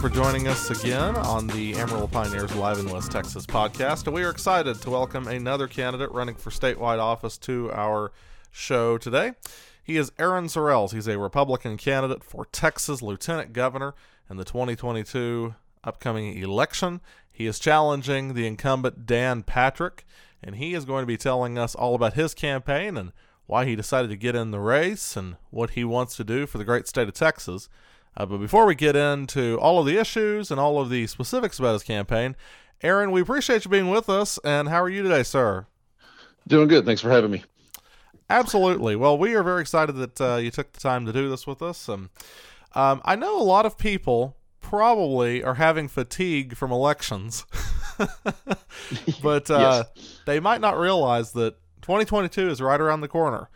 for joining us again on the Amarillo Pioneers Live in West Texas podcast. We are excited to welcome another candidate running for statewide office to our show today. He is Aaron Sorrells. He's a Republican candidate for Texas Lieutenant Governor in the 2022 upcoming election. He is challenging the incumbent Dan Patrick, and he is going to be telling us all about his campaign and why he decided to get in the race and what he wants to do for the great state of Texas. Uh, but before we get into all of the issues and all of the specifics about his campaign, Aaron, we appreciate you being with us. And how are you today, sir? Doing good. Thanks for having me. Absolutely. Well, we are very excited that uh, you took the time to do this with us. And um, I know a lot of people probably are having fatigue from elections, but uh, yes. they might not realize that 2022 is right around the corner.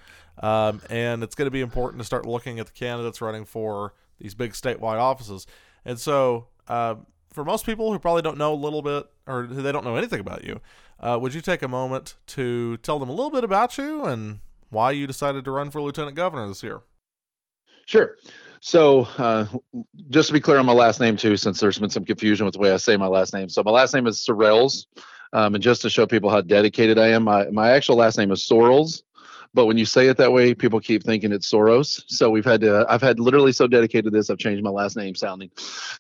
Um, and it's going to be important to start looking at the candidates running for these big statewide offices. And so, uh, for most people who probably don't know a little bit or they don't know anything about you, uh, would you take a moment to tell them a little bit about you and why you decided to run for lieutenant governor this year? Sure. So, uh, just to be clear on my last name too, since there's been some confusion with the way I say my last name. So, my last name is Sorrells, um, and just to show people how dedicated I am, my, my actual last name is Sorrells but when you say it that way, people keep thinking it's Soros. So we've had to, I've had literally so dedicated to this, I've changed my last name sounding.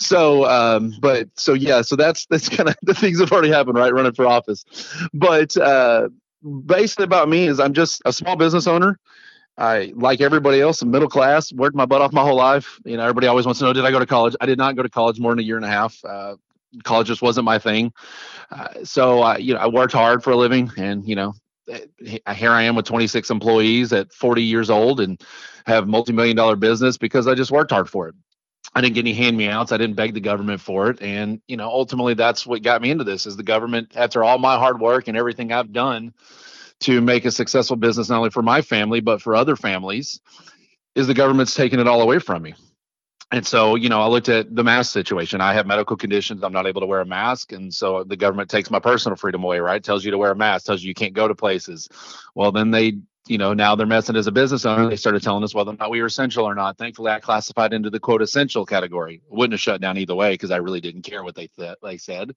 So, um, but so yeah, so that's, that's kind of the things that have already happened, right? Running for office. But, uh, basically about me is I'm just a small business owner. I, like everybody else, I'm middle class, worked my butt off my whole life. You know, everybody always wants to know, did I go to college? I did not go to college more than a year and a half. Uh, college just wasn't my thing. Uh, so I, you know, I worked hard for a living and, you know, Uh, here I am with 26 employees at 40 years old and have multi-million dollar business because I just worked hard for it. I didn't get any hand me outs. I didn't beg the government for it. And, you know, ultimately that's what got me into this is the government, after all my hard work and everything I've done to make a successful business, not only for my family, but for other families, is the government's taking it all away from me and so you know i looked at the mask situation. I have medical conditions. I'm not able to wear a mask. And so the government takes my personal freedom away right? Tells you to wear a mask. Tells you you can't go to places. Well then they you know, now they're messing as a business owner. They started telling us whether or not we were essential or not. Thankfully, I classified into the quote essential category. Wouldn't have shut down either way because I really didn't care what they th- they said.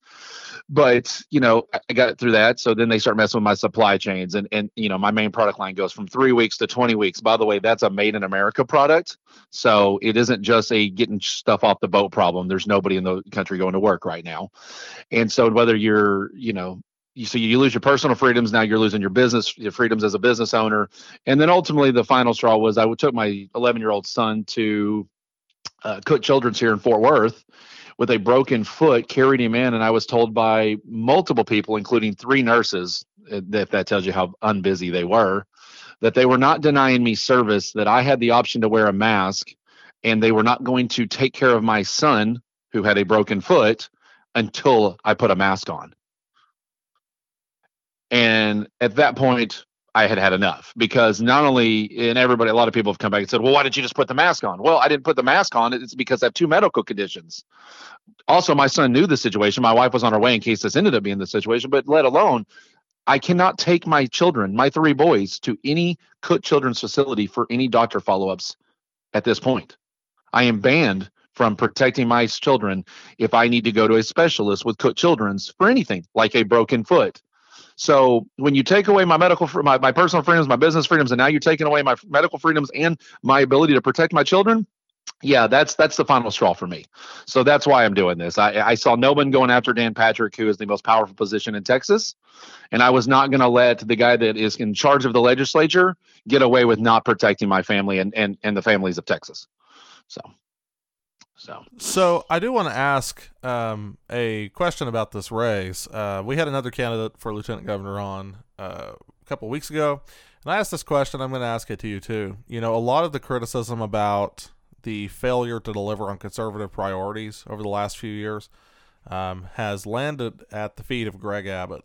But you know, I got through that. So then they start messing with my supply chains, and and you know, my main product line goes from three weeks to twenty weeks. By the way, that's a made in America product, so it isn't just a getting stuff off the boat problem. There's nobody in the country going to work right now, and so whether you're you know you, so you lose your personal freedoms. Now you're losing your business your freedoms as a business owner. And then ultimately, the final straw was I took my 11 year old son to uh, Cook Children's here in Fort Worth with a broken foot, carried him in, and I was told by multiple people, including three nurses, uh, if that tells you how unbusy they were, that they were not denying me service, that I had the option to wear a mask, and they were not going to take care of my son who had a broken foot until I put a mask on. And at that point, I had had enough because not only, and everybody, a lot of people have come back and said, well, why didn't you just put the mask on? Well, I didn't put the mask on. It's because I have two medical conditions. Also, my son knew the situation. My wife was on her way in case this ended up being the situation, but let alone, I cannot take my children, my three boys, to any Cook Children's facility for any doctor follow ups at this point. I am banned from protecting my children if I need to go to a specialist with Cook Children's for anything like a broken foot, so when you take away my medical, my, my personal freedoms, my business freedoms, and now you're taking away my medical freedoms and my ability to protect my children, yeah, that's that's the final straw for me. So that's why I'm doing this. I, I saw no one going after Dan Patrick, who is the most powerful position in Texas, and I was not going to let the guy that is in charge of the legislature get away with not protecting my family and and and the families of Texas. So so, so I do want to ask um, a question about this race. Uh, we had another candidate for lieutenant governor on uh, a couple weeks ago, and I asked this question. I'm going to ask it to you too. You know, a lot of the criticism about the failure to deliver on conservative priorities over the last few years um, has landed at the feet of Greg Abbott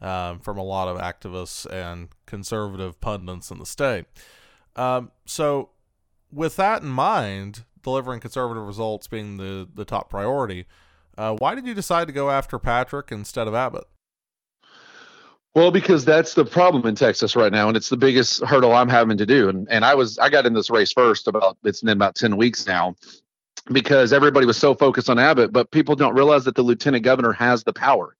um, from a lot of activists and conservative pundits in the state. Um, so, with that in mind, delivering conservative results being the the top priority. Uh, why did you decide to go after Patrick instead of Abbott? Well, because that's the problem in Texas right now, and it's the biggest hurdle I'm having to do. And and I was I got in this race first about it's been about ten weeks now, because everybody was so focused on Abbott, but people don't realize that the lieutenant governor has the power.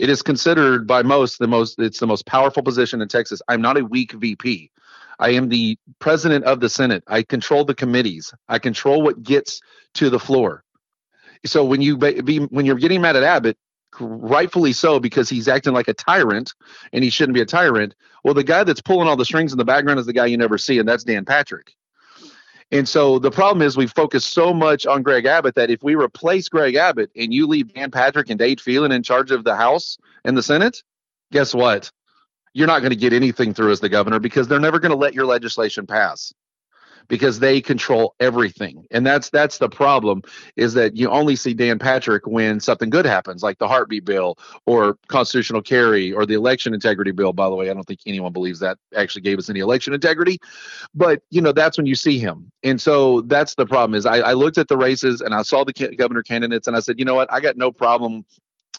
It is considered by most the most it's the most powerful position in Texas. I'm not a weak VP. I am the president of the Senate. I control the committees. I control what gets to the floor. So when you be when you're getting mad at Abbott, rightfully so because he's acting like a tyrant and he shouldn't be a tyrant. Well, the guy that's pulling all the strings in the background is the guy you never see, and that's Dan Patrick. And so the problem is we focus so much on Greg Abbott that if we replace Greg Abbott and you leave Dan Patrick and Dade Phelan in charge of the House and the Senate, guess what? You're not going to get anything through as the governor because they're never going to let your legislation pass because they control everything. And that's that's the problem is that you only see Dan Patrick when something good happens, like the heartbeat bill or constitutional carry or the election integrity bill. By the way, I don't think anyone believes that actually gave us any election integrity, but you know that's when you see him. And so that's the problem is I, I looked at the races and I saw the governor candidates and I said, you know what, I got no problem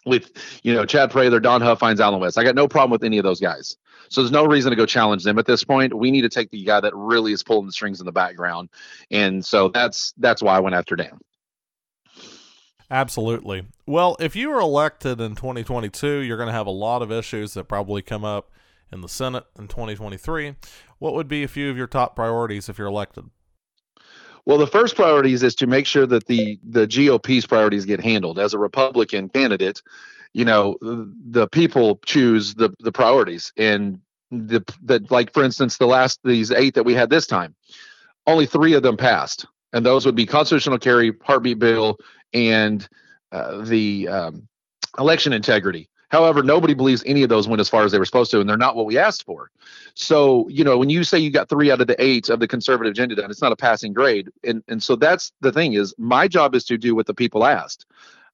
with you know Chad Prather, Don Huffines, Allen West. I got no problem with any of those guys. So there's no reason to go challenge them at this point. We need to take the guy that really is pulling the strings in the background, and so that's that's why I went after Dan. Absolutely. Well, if you are elected in 2022, you're going to have a lot of issues that probably come up in the Senate in 2023. What would be a few of your top priorities if you're elected? Well, the first priorities is to make sure that the the GOP's priorities get handled. As a Republican candidate, you know the people choose the the priorities and the that like for instance the last these eight that we had this time only three of them passed and those would be constitutional carry heartbeat bill and uh, the um, election integrity however nobody believes any of those went as far as they were supposed to and they're not what we asked for so you know when you say you got three out of the eight of the conservative agenda done it's not a passing grade and and so that's the thing is my job is to do what the people asked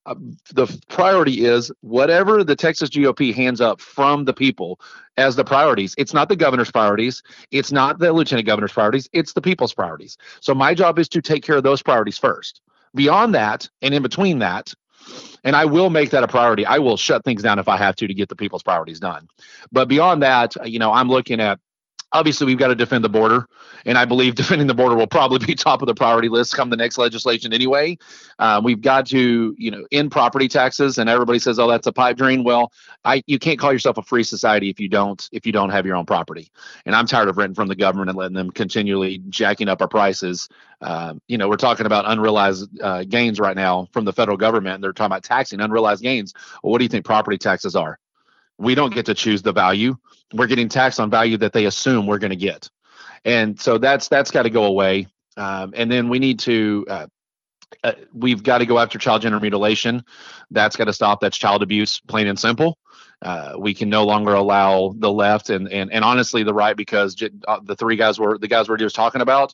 uh, the priority is whatever the Texas GOP hands up from the people as the priorities. It's not the governor's priorities. It's not the lieutenant governor's priorities. It's the people's priorities. So my job is to take care of those priorities first. Beyond that, and in between that, and I will make that a priority. I will shut things down if I have to to get the people's priorities done. But beyond that, you know, I'm looking at obviously we've got to defend the border and i believe defending the border will probably be top of the priority list come the next legislation anyway. Uh, we've got to you know end property taxes and everybody says oh that's a pipe dream. Well i you can't call yourself a free society if you don't if you don't have your own property. And i'm tired of renting from the government and letting them continually jacking up our prices. Uh, you know we're talking about unrealized uh, gains right now from the federal government they're talking about taxing unrealized gains. Well, what do you think property taxes are we don't get to choose the value. We're getting taxed on value that they assume we're going to get, and so that's that's got to go away. Um, and then we need to uh, uh, we've got to go after child gender mutilation. That's got to stop. That's child abuse, plain and simple. Uh, we can no longer allow the left and and and honestly the right because j- uh, the three guys were the guys we're just talking about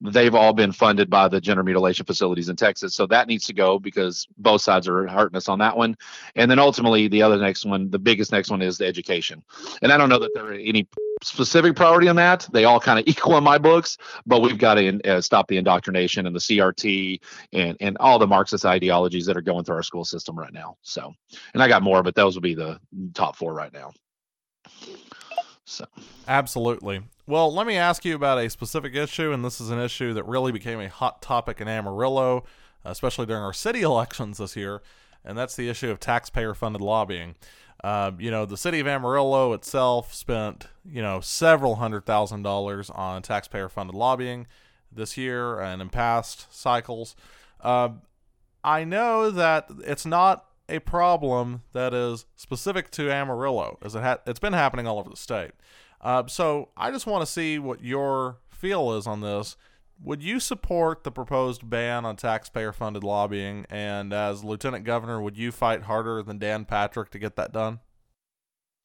they've all been funded by the gender mutilation facilities in Texas. So that needs to go because both sides are hurting us on that one. And then ultimately, the other next one, the biggest next one is the education. And I don't know that there are any specific priority on that. They all kind of equal in my books, but we've got to uh, stop the indoctrination and the CRT and and all the Marxist ideologies that are going through our school system right now. So, and I got more, but those will be the top four right now. So, absolutely. Well, let me ask you about a specific issue, and this is an issue that really became a hot topic in Amarillo, especially during our city elections this year, and that's the issue of taxpayer funded lobbying. Uh, you know, the city of Amarillo itself spent, you know, several hundred thousand dollars on taxpayer funded lobbying this year and in past cycles. Uh, I know that it's not a problem that is specific to Amarillo, as it ha- it's been happening all over the state. Uh, so I just want to see what your feel is on this. Would you support the proposed ban on taxpayer funded lobbying? And as lieutenant governor, would you fight harder than Dan Patrick to get that done?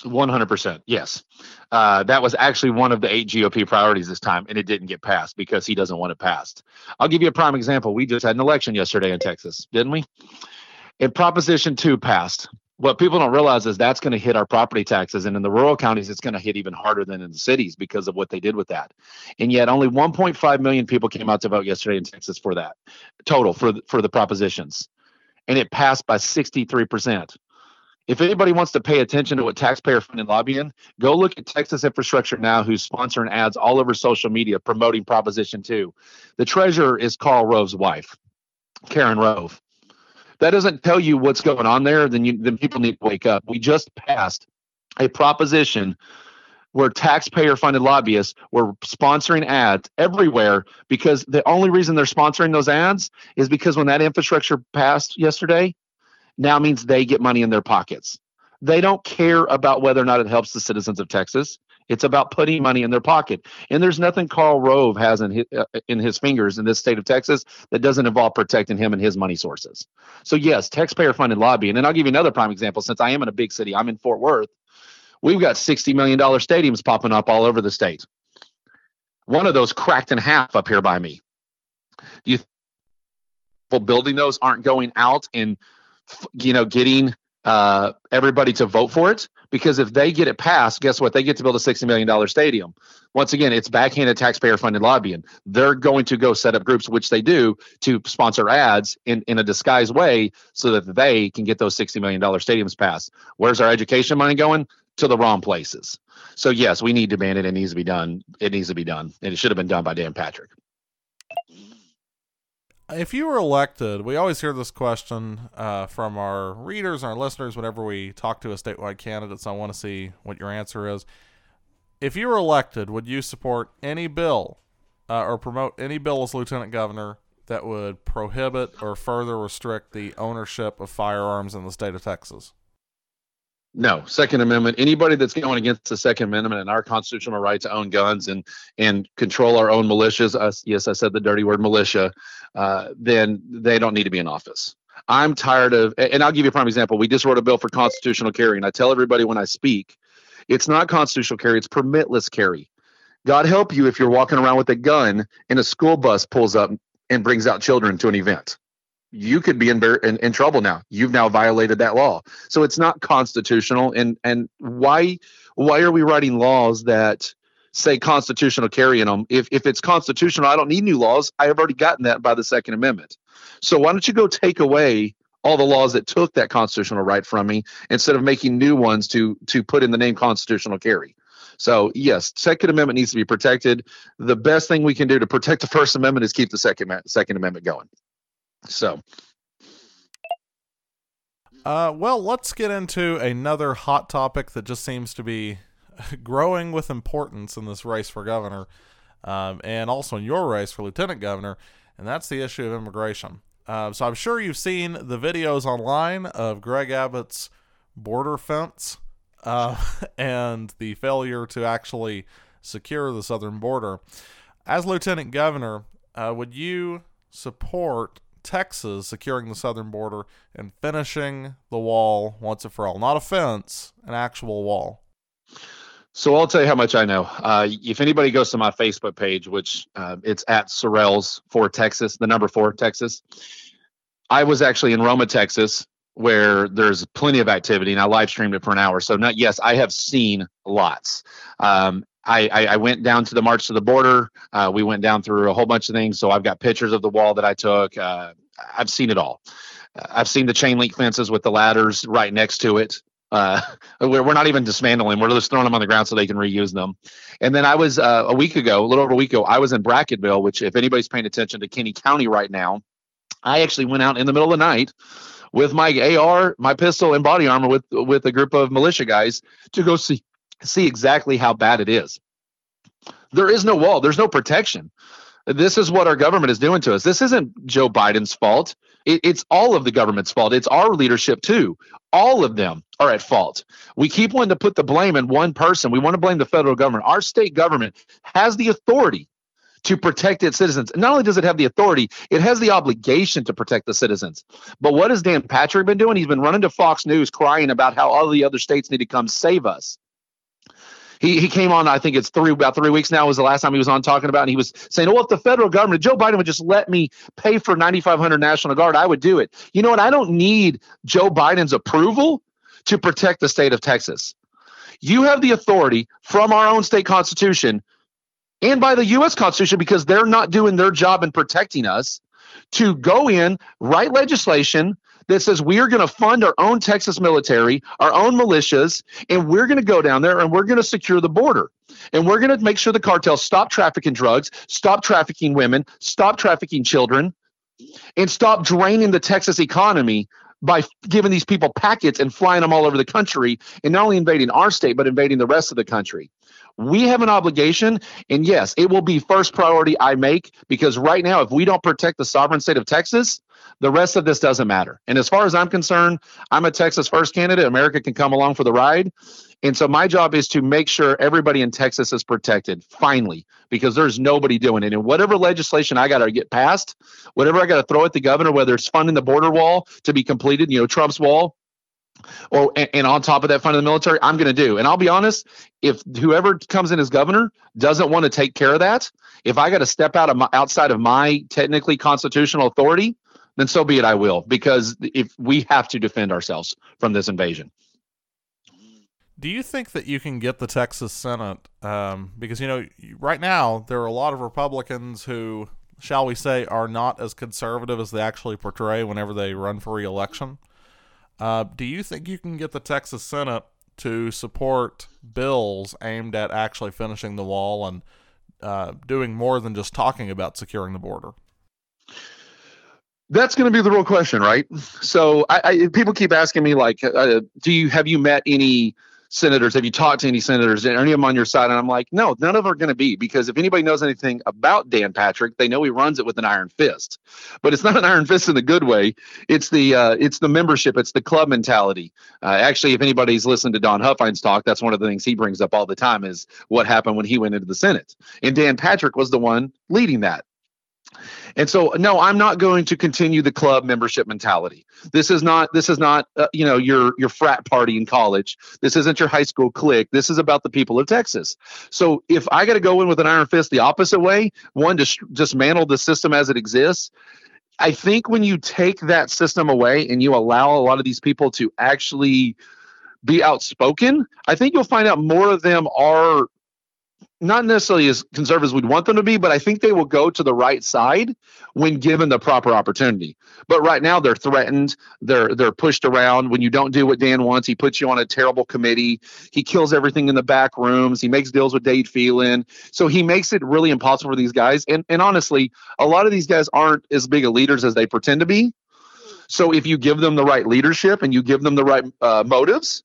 100%. Yes. Uh, that was actually one of the eight GOP priorities this time, and it didn't get passed because he doesn't want it passed. I'll give you a prime example. We just had an election yesterday in Texas, didn't we? And Proposition 2 passed what people don't realize is that's going to hit our property taxes and in the rural counties it's going to hit even harder than in the cities because of what they did with that. And yet only 1.5 million people came out to vote yesterday in texas for that total for the, for the propositions. And it passed by 63% if anybody wants to pay attention to what taxpayer funded lobbying go look at texas infrastructure now who's sponsoring ads all over social media promoting proposition 2 the treasurer is Karl rove's wife Karen Rove. That doesn't tell you what's going on there. Then you then people need to wake up. We just passed a proposition where taxpayer funded lobbyists were sponsoring ads everywhere because the only reason they're sponsoring those ads is because when that infrastructure passed yesterday, now means they get money in their pockets. They don't care about whether or not it helps the citizens of Texas. It's about putting money in their pocket. And there's nothing Karl Rove has in his, uh, in his fingers in this state of Texas that doesn't involve protecting him and his money sources. So, yes, taxpayer funded lobbying. And I'll give you another prime example since I am in a big city, I'm in Fort Worth. We've got $60 million stadiums popping up all over the state. One of those cracked in half up here by me. Do you building those aren't going out and you know getting uh, everybody to vote for it? Because if they get it passed, guess what? They get to build a $60 million stadium. Once again, it's backhanded taxpayer funded lobbying. They're going to go set up groups, which they do, to sponsor ads in, in a disguised way so that they can get those $60 million stadiums passed. Where's our education money going? to the wrong places. So yes, we need to ban it. It needs to be done. It needs to be done, and it should have been done by Dan Patrick. If you were elected, we always hear this question uh, from our readers our listeners whenever we talk to a statewide candidate. So I want to see what your answer is. If you were elected, would you support any bill uh, or promote any bill as lieutenant governor that would prohibit or further restrict the ownership of firearms in the state of Texas? No, Second Amendment. Anybody that's going against the Second Amendment and our constitutional right to own guns and and control our own militias. Us, yes, I said the dirty word militia. Uh, then they don't need to be in office. I'm tired of, and I'll give you a prime example. We just wrote a bill for constitutional carry, and I tell everybody when I speak, it's not constitutional carry; it's permitless carry. God help you if you're walking around with a gun and a school bus pulls up and brings out children to an event you could be in, in, in trouble now. You've now violated that law. So it's not constitutional. And and why why are we writing laws that say constitutional carry in them? If if it's constitutional, I don't need new laws. I have already gotten that by the Second Amendment. So why don't you go take away all the laws that took that constitutional right from me instead of making new ones to to put in the name constitutional carry? So yes, Second Amendment needs to be protected. The best thing we can do to protect the First Amendment is keep the Second Second Amendment going. So. Uh, well, let's get into another hot topic that just seems to be growing with importance in this race for governor, um, and also in your race for lieutenant governor, and that's the issue of immigration. Uh, so I'm sure you've seen the videos online of Greg Abbott's border fence uh, and the failure to actually secure the southern border. As lieutenant governor, uh, would you support Texas securing the southern border and finishing the wall once and for all. Not a fence, an actual wall. So I'll tell you how much I know. Uh, if anybody goes to my Facebook page, which uh, it's at Sorrells for Texas, the number four Texas. I was actually in Roma, Texas, where there's plenty of activity, and I live streamed it for an hour. So not yes, I have seen lots. Um, I, I, I, went down to the March to the Border. Uh, we went down through a whole bunch of things. So I've got pictures of the wall that I took. Uh, I've seen it all. Uh, I've seen the chain link fences with the ladders right next to it. Uh, we're, we're not even dismantling; we're just throwing them on the ground so they can reuse them. And then I was uh, a week ago, a little over a week ago, I was in Brackettville, which, if anybody's paying attention to Kinney County right now, I actually went out in the middle of the night with my AR, my pistol, and body armor with with a group of militia guys to go see see exactly how bad it is. There is no wall, there's no protection. This is what our government is doing to us. This isn't Joe Biden's fault. It, it's all of the government's fault. It's our leadership too. All of them are at fault. We keep wanting to put the blame in one person. We want to blame the federal government. Our state government has the authority to protect its citizens. Not only does it have the authority, it has the obligation to protect the citizens. But what has Dan Patrick been doing? He's been running to Fox News crying about how all the other states need to come save us he, he came on, I think it's three about three weeks now was the last time he was on talking about, and he was saying, well, if the federal government, Joe Biden would just let me pay for 9,500 National Guard, I would do it. You know what? I don't need Joe Biden's approval to protect the state of Texas. You have the authority from our own state constitution and by the U.S. Constitution because they're not doing their job in protecting us to go in, write legislation that says we are going to fund our own Texas military, our own militias, and we're going to go down there and we're going to secure the border. And we're going to make sure the cartels stop trafficking drugs, stop trafficking women, stop trafficking children. and stop draining the Texas economy by giving these people packets and flying them all over the country and not only invading our state, but invading the rest of the country. We have an obligation, and yes, it will be first priority I make because right now, if we don't protect the sovereign state of Texas, the rest of this doesn't matter. And as far as I'm concerned, I'm a Texas first candidate. America can come along for the ride. And so my job is to make sure everybody in Texas is protected finally, because there's nobody doing it. And whatever legislation I got to get passed, whatever I got to throw at the governor, whether it's funding the border wall to be completed, you know, Trump's wall, or and on top of that funding the military, I'm going to do. And I'll be honest, if whoever comes in as governor doesn't want to take care of that, if I got to step out of my, outside of my technically constitutional authority, then so be it. I will, because if we have to defend ourselves from this invasion. Do you think that you can get the Texas Senate? Um, because you know, right now there are a lot of Republicans who, shall we say, are not as conservative as they actually portray whenever they run for reelection. Uh, do you think you can get the Texas Senate to support bills aimed at actually finishing the wall and uh, doing more than just talking about securing the border? That's going to be the real question, right? So, I, I people keep asking me, like, uh, do you have you met any senators? Have you talked to any senators? Are any of them on your side? And I'm like, no, none of them are going to be because if anybody knows anything about Dan Patrick, they know he runs it with an iron fist. But it's not an iron fist in the good way. It's the uh, it's the membership. It's the club mentality. Uh, actually, if anybody's listened to Don Huffines talk, that's one of the things he brings up all the time is what happened when he went into the Senate. And Dan Patrick was the one leading that. And so, no, I'm not going to continue the club membership mentality. This is not this is not uh, you know your your frat party in college. This isn't your high school clique. This is about the people of Texas. So if I got to go in with an iron fist the opposite way, one to dismantle the system as it exists. I think when you take that system away and you allow a lot of these people to actually be outspoken, I think you'll find out more of them are not necessarily as conservative as we'd want them to be, but I think they will go to the right side when given the proper opportunity. But right now they're threatened, they're they're pushed around. When you don't do what Dan wants, he puts you on a terrible committee. He kills everything in the back rooms. He makes deals with Dade Phelan. So he makes it really impossible for these guys. And and honestly, a lot of these guys aren't as big of leaders as they pretend to be. So if you give them the right leadership and you give them the right uh, motives,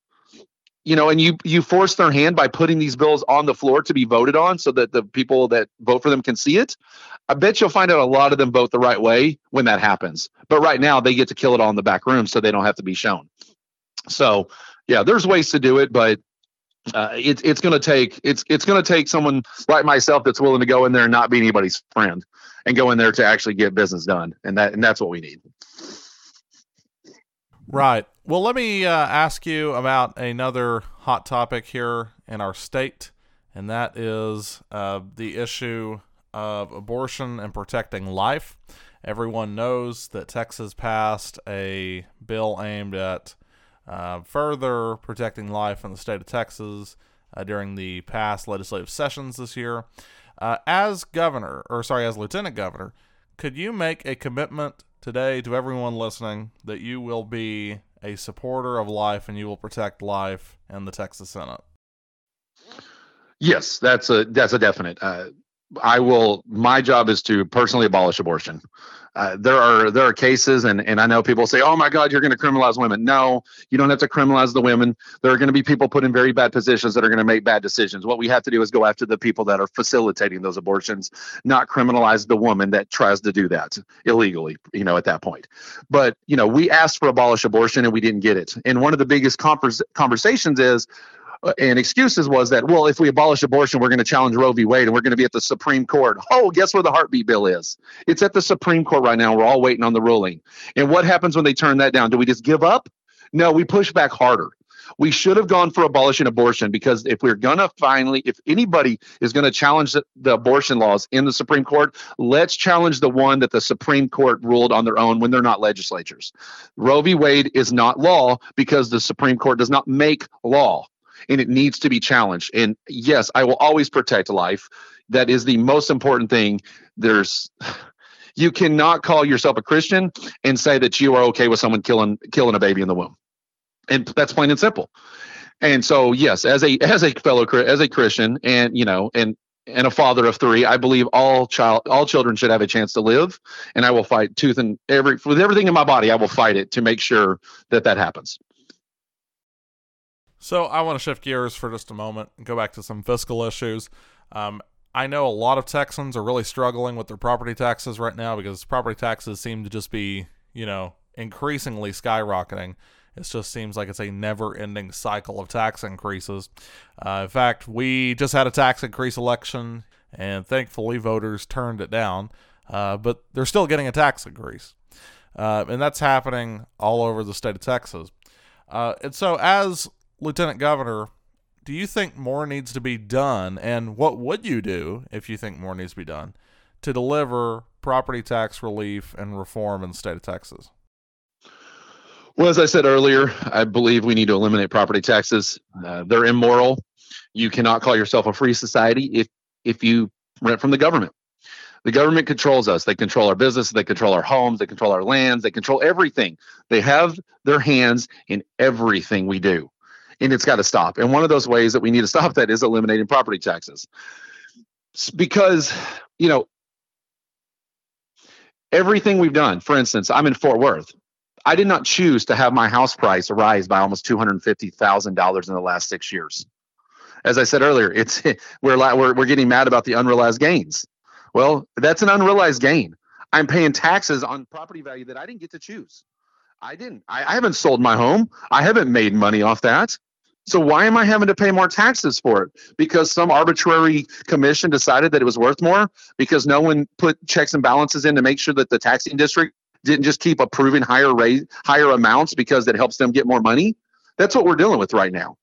you know, and you you force their hand by putting these bills on the floor to be voted on, so that the people that vote for them can see it. I bet you'll find out a lot of them vote the right way when that happens. But right now, they get to kill it all in the back room, so they don't have to be shown. So, yeah, there's ways to do it, but uh, it's it's going to take it's it's going to take someone like myself that's willing to go in there and not be anybody's friend, and go in there to actually get business done, and that and that's what we need. Right. Well, let me uh, ask you about another hot topic here in our state, and that is uh, the issue of abortion and protecting life. Everyone knows that Texas passed a bill aimed at uh, further protecting life in the state of Texas uh, during the past legislative sessions this year. Uh, as governor, or sorry, as lieutenant governor, could you make a commitment today to everyone listening that you will be a supporter of life and you will protect life in the Texas Senate. Yes, that's a that's a definite. Uh, I will. My job is to personally abolish abortion. Uh, there are there are cases, and and I know people say, "Oh my God, you're going to criminalize women." No, you don't have to criminalize the women. There are going to be people put in very bad positions that are going to make bad decisions. What we have to do is go after the people that are facilitating those abortions, not criminalize the woman that tries to do that illegally. You know, at that point. But you know, we asked for abolish abortion and we didn't get it. And one of the biggest convers- conversations is and excuses was that well if we abolish abortion we're going to challenge roe v. Wade and we're going to be at the supreme court. Oh guess where the heartbeat bill is? It's at the supreme court right now. We're all waiting on the ruling. And what happens when they turn that down? Do we just give up? No we push back harder. We should have gone for abolishing abortion because if we're going to finally if anybody is going to challenge the, the, abortion laws in the supreme court let's challenge the one that the supreme court ruled on their own when they're not legislatures. Roe v. Wade is not law because the supreme court does not make law and it needs to be challenged. And yes, I will always protect life. That is the most important thing. There's you cannot call yourself a Christian and say that you are okay with someone killing killing a baby in the womb. And that's plain and simple. And so yes, as a as a fellow as a Christian and you know and and a father of three. I believe all child all children should have a chance to live, and I will fight tooth and every with everything in my body. I will fight it to make sure that that happens. So I want to shift gears for just a moment and go back to some fiscal issues. Um, I know a lot of Texans are really struggling with their property taxes right now because property taxes seem to just be, you know, increasingly skyrocketing. It just seems like it's a never ending cycle of tax increases. Uh, in fact, we just had a tax increase election, and thankfully voters turned it down, uh, but they're still getting a tax increase. Uh, and that's happening all over the state of Texas. Uh, and so, as lieutenant governor, do you think more needs to be done? And what would you do if you think more needs to be done to deliver property tax relief and reform in the state of Texas? Well, as I said earlier, I believe we need to eliminate property taxes. Uh, they're immoral. You cannot call yourself a free society if if you rent from the government. The government controls us. They control our business. They control our homes. They control our lands. They control everything. They have their hands in everything we do. And it's got to stop. And one of those ways that we need to stop that is eliminating property taxes. Because, you know, everything we've done, for instance, I'm in Fort Worth. I did not choose to have my house price rise by almost two hundred fifty thousand dollars in the last six years. As I said earlier, it's we're we're we're getting mad about the unrealized gains. Well, that's an unrealized gain. I'm paying taxes on property value that I didn't get to choose. I didn't. I, I haven't sold my home. I haven't made money off that. So why am I having to pay more taxes for it? Because some arbitrary commission decided that it was worth more because no one put checks and balances in to make sure that the taxing district didn't just keep approving higher rate, higher amounts because it helps them get more money. That's what we're dealing with right now.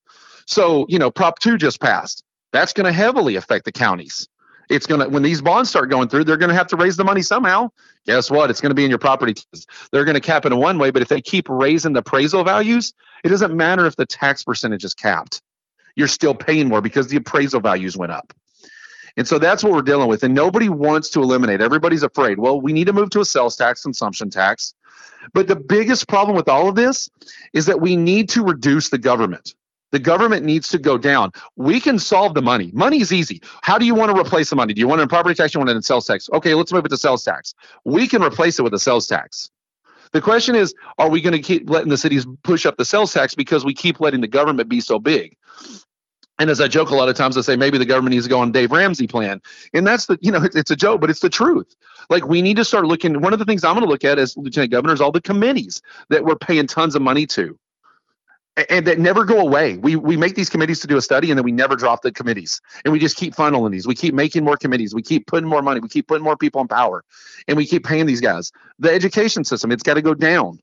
So, you know, Prop 2 just passed. That's going to heavily affect the counties. It's going to, when these bonds start going through, they're going to have to raise the money somehow. Guess what? It's going to be in your property. They're going to cap it in one way, but if they keep raising the appraisal values, it doesn't matter if the tax percentage is capped. You're still paying more because the appraisal values went up. And so that's what we're dealing with. And nobody wants to eliminate. Everybody's afraid. Well, we need to move to a sales tax, consumption tax. But the biggest problem with all of this is that we need to reduce the government. The government needs to go down. We can solve the money. Money is easy. How do you want to replace the money? Do you want it in property tax? You want it in sales tax? Okay, let's move it to sales tax. We can replace it with a sales tax. The question is, are we going to keep letting the cities push up the sales tax because we keep letting the government be so big? And as I joke a lot of times, I say maybe the government needs to go on Dave Ramsey plan, and that's the you know it's a joke, but it's the truth. Like we need to start looking. One of the things I'm going to look at as lieutenant governor is all the committees that we're paying tons of money to, and that never go away. We we make these committees to do a study, and then we never drop the committees, and we just keep funneling these. We keep making more committees. We keep putting more money. We keep putting more people in power, and we keep paying these guys. The education system, it's got to go down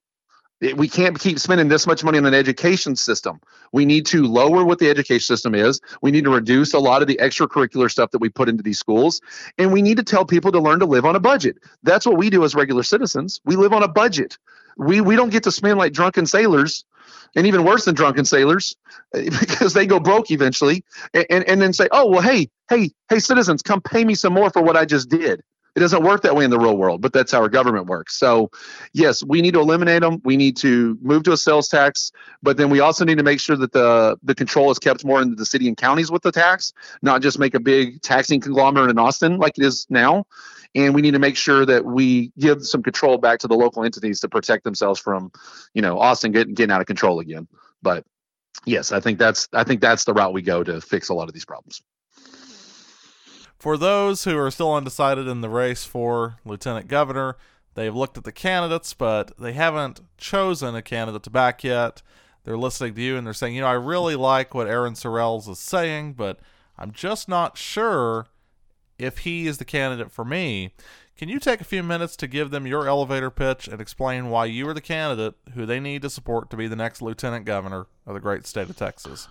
we can't keep spending this much money on an education system. We need to lower what the education system is. We need to reduce a lot of the extracurricular stuff that we put into these schools. And we need to tell people to learn to live on a budget. That's what we do as regular citizens. We live on a budget. We, we don't get to spend like drunken sailors and even worse than drunken sailors eh, because they go broke eventually and, and, and then say, oh, well, hey, hey, hey, citizens, come pay me some more for what I just did. It doesn't work that way in the real world, but that's how our government works. So, yes, we need to eliminate them. We need to move to a sales tax, but then we also need to make sure that the the control is kept more into the city and counties with the tax, not just make a big taxing conglomerate in Austin like it is now. And we need to make sure that we give some control back to the local entities to protect themselves from, you know, Austin getting getting out of control again. But yes, I think that's I think that's the route we go to fix a lot of these problems. For those who are still undecided in the race for lieutenant governor, they've looked at the candidates, but they haven't chosen a candidate to back yet. They're listening to you and they're saying, you know, I really like what Aaron Sorrells is saying, but I'm just not sure if he is the candidate for me. Can you take a few minutes to give them your elevator pitch and explain why you are the candidate who they need to support to be the next lieutenant governor of the great state of Texas?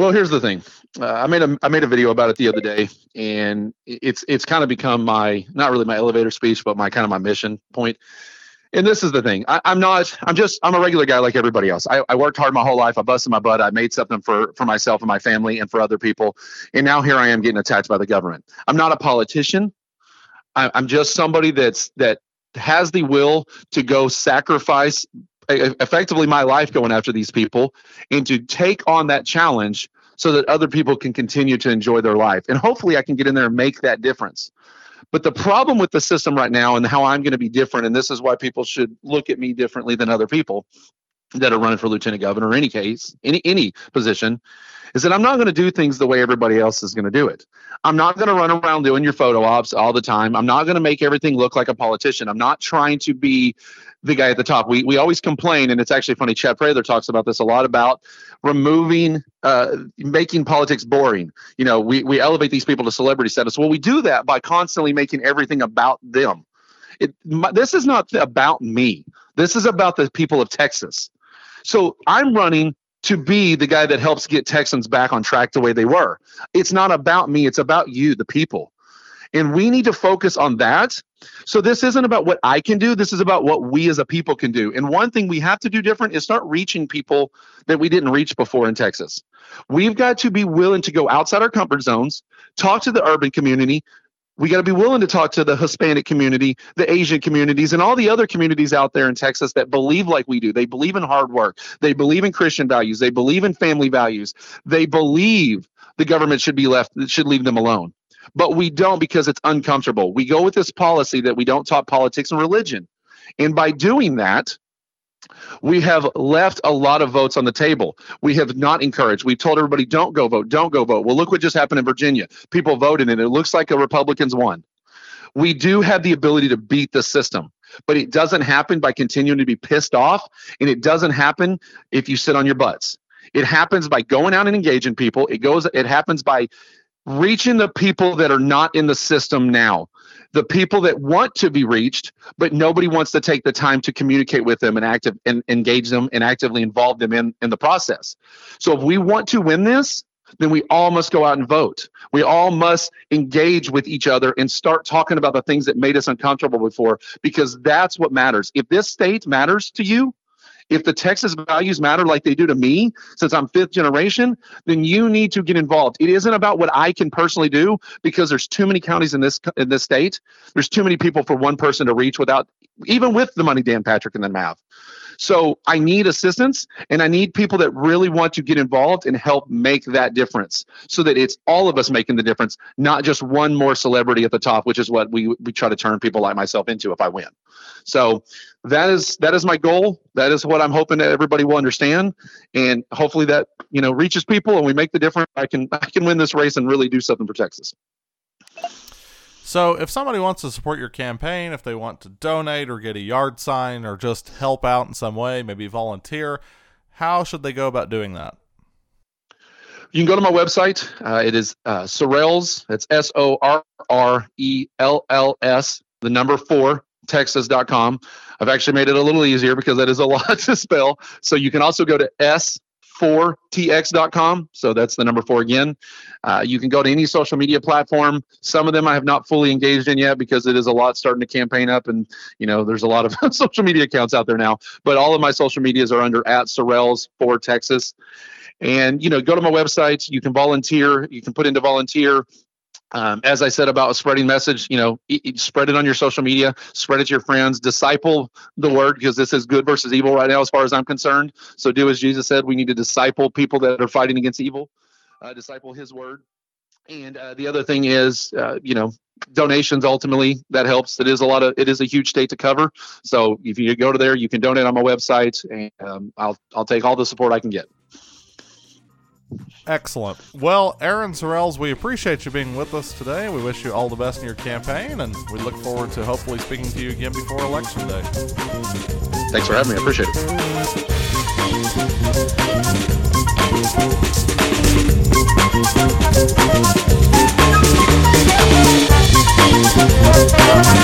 Well, here's the thing. Uh, I made a I made a video about it the other day, and it's it's kind of become my not really my elevator speech, but my kind of my mission point. And this is the thing. I, am not. I'm just. I'm a regular guy like everybody else. I, I worked hard my whole life. I busted my butt. I made something for for myself and my family and for other people. And now here I am getting attacked by the government. I'm not a politician. I, I'm just somebody that's that has the will to go sacrifice effectively my life going after these people and to take on that challenge so that other people can continue to enjoy their life. And hopefully I can get in there and make that difference. But the problem with the system right now and how I'm going to be different, and this is why people should look at me differently than other people that are running for lieutenant governor or any case, any any position, is that I'm not going to do things the way everybody else is going to do it. I'm not going to run around doing your photo ops all the time. I'm not going to make everything look like a politician. I'm not trying to be the guy at the top. We we always complain, and it's actually funny. Chad Prather talks about this a lot about removing, uh, making politics boring. You know, we we elevate these people to celebrity status. Well, we do that by constantly making everything about them. It, my, this is not about me. This is about the people of Texas. So I'm running to be the guy that helps get Texans back on track the way they were. It's not about me, it's about you, the people. And we need to focus on that. So this isn't about what I can do, this is about what we as a people can do. And one thing we have to do different is start reaching people that we didn't reach before in Texas. We've got to be willing to go outside our comfort zones, talk to the urban community, we got to be willing to talk to the Hispanic community, the Asian communities, and all the other communities out there in Texas that believe like we do. They believe in hard work. They believe in Christian values. They believe in family values. They believe the government should be left, should leave them alone. But we don't because it's uncomfortable. We go with this policy that we don't talk politics and religion. And by doing that, we have left a lot of votes on the table. We have not encouraged. We told everybody, don't go vote, don't go vote. Well, look what just happened in Virginia. People voted, and it looks like the Republicans won. We do have the ability to beat the system, but it doesn't happen by continuing to be pissed off, and it doesn't happen if you sit on your butts. It happens by going out and engaging people. It goes. It happens by reaching the people that are not in the system now the people that want to be reached, but nobody wants to take the time to communicate with them and active and engage them and actively involve them in, in the process. So if we want to win this, then we all must go out and vote. We all must engage with each other and start talking about the things that made us uncomfortable before, because that's what matters. If this state matters to you, if the Texas values matter like they do to me, since I'm fifth generation, then you need to get involved. It isn't about what I can personally do because there's too many counties in this in this state. There's too many people for one person to reach without even with the money Dan Patrick and then Mav. So I need assistance and I need people that really want to get involved and help make that difference so that it's all of us making the difference, not just one more celebrity at the top, which is what we, we try to turn people like myself into if I win. So that is that is my goal. That is what I'm hoping that everybody will understand. And hopefully that, you know, reaches people and we make the difference. I can I can win this race and really do something for Texas. So, if somebody wants to support your campaign, if they want to donate or get a yard sign or just help out in some way, maybe volunteer, how should they go about doing that? You can go to my website. Uh, it is uh, Sorrells. That's S O R R E L L S, the number four, Texas.com. I've actually made it a little easier because that is a lot to spell. So you can also go to S 4tx.com. So that's the number four again. Uh, you can go to any social media platform. Some of them I have not fully engaged in yet because it is a lot starting to campaign up, and you know there's a lot of social media accounts out there now. But all of my social medias are under at Sorrells for Texas. And you know, go to my website. You can volunteer. You can put into volunteer. Um, as I said about spreading message, you know, e- e- spread it on your social media, spread it to your friends, disciple the word because this is good versus evil right now, as far as I'm concerned. So do as Jesus said. We need to disciple people that are fighting against evil, uh, disciple His word. And uh, the other thing is, uh, you know, donations. Ultimately, that helps. It is a lot of. It is a huge state to cover. So if you go to there, you can donate on my website, and um, I'll I'll take all the support I can get. Excellent. Well, Aaron Sorrells, we appreciate you being with us today. We wish you all the best in your campaign, and we look forward to hopefully speaking to you again before Election Day. Thanks for having me. I appreciate it.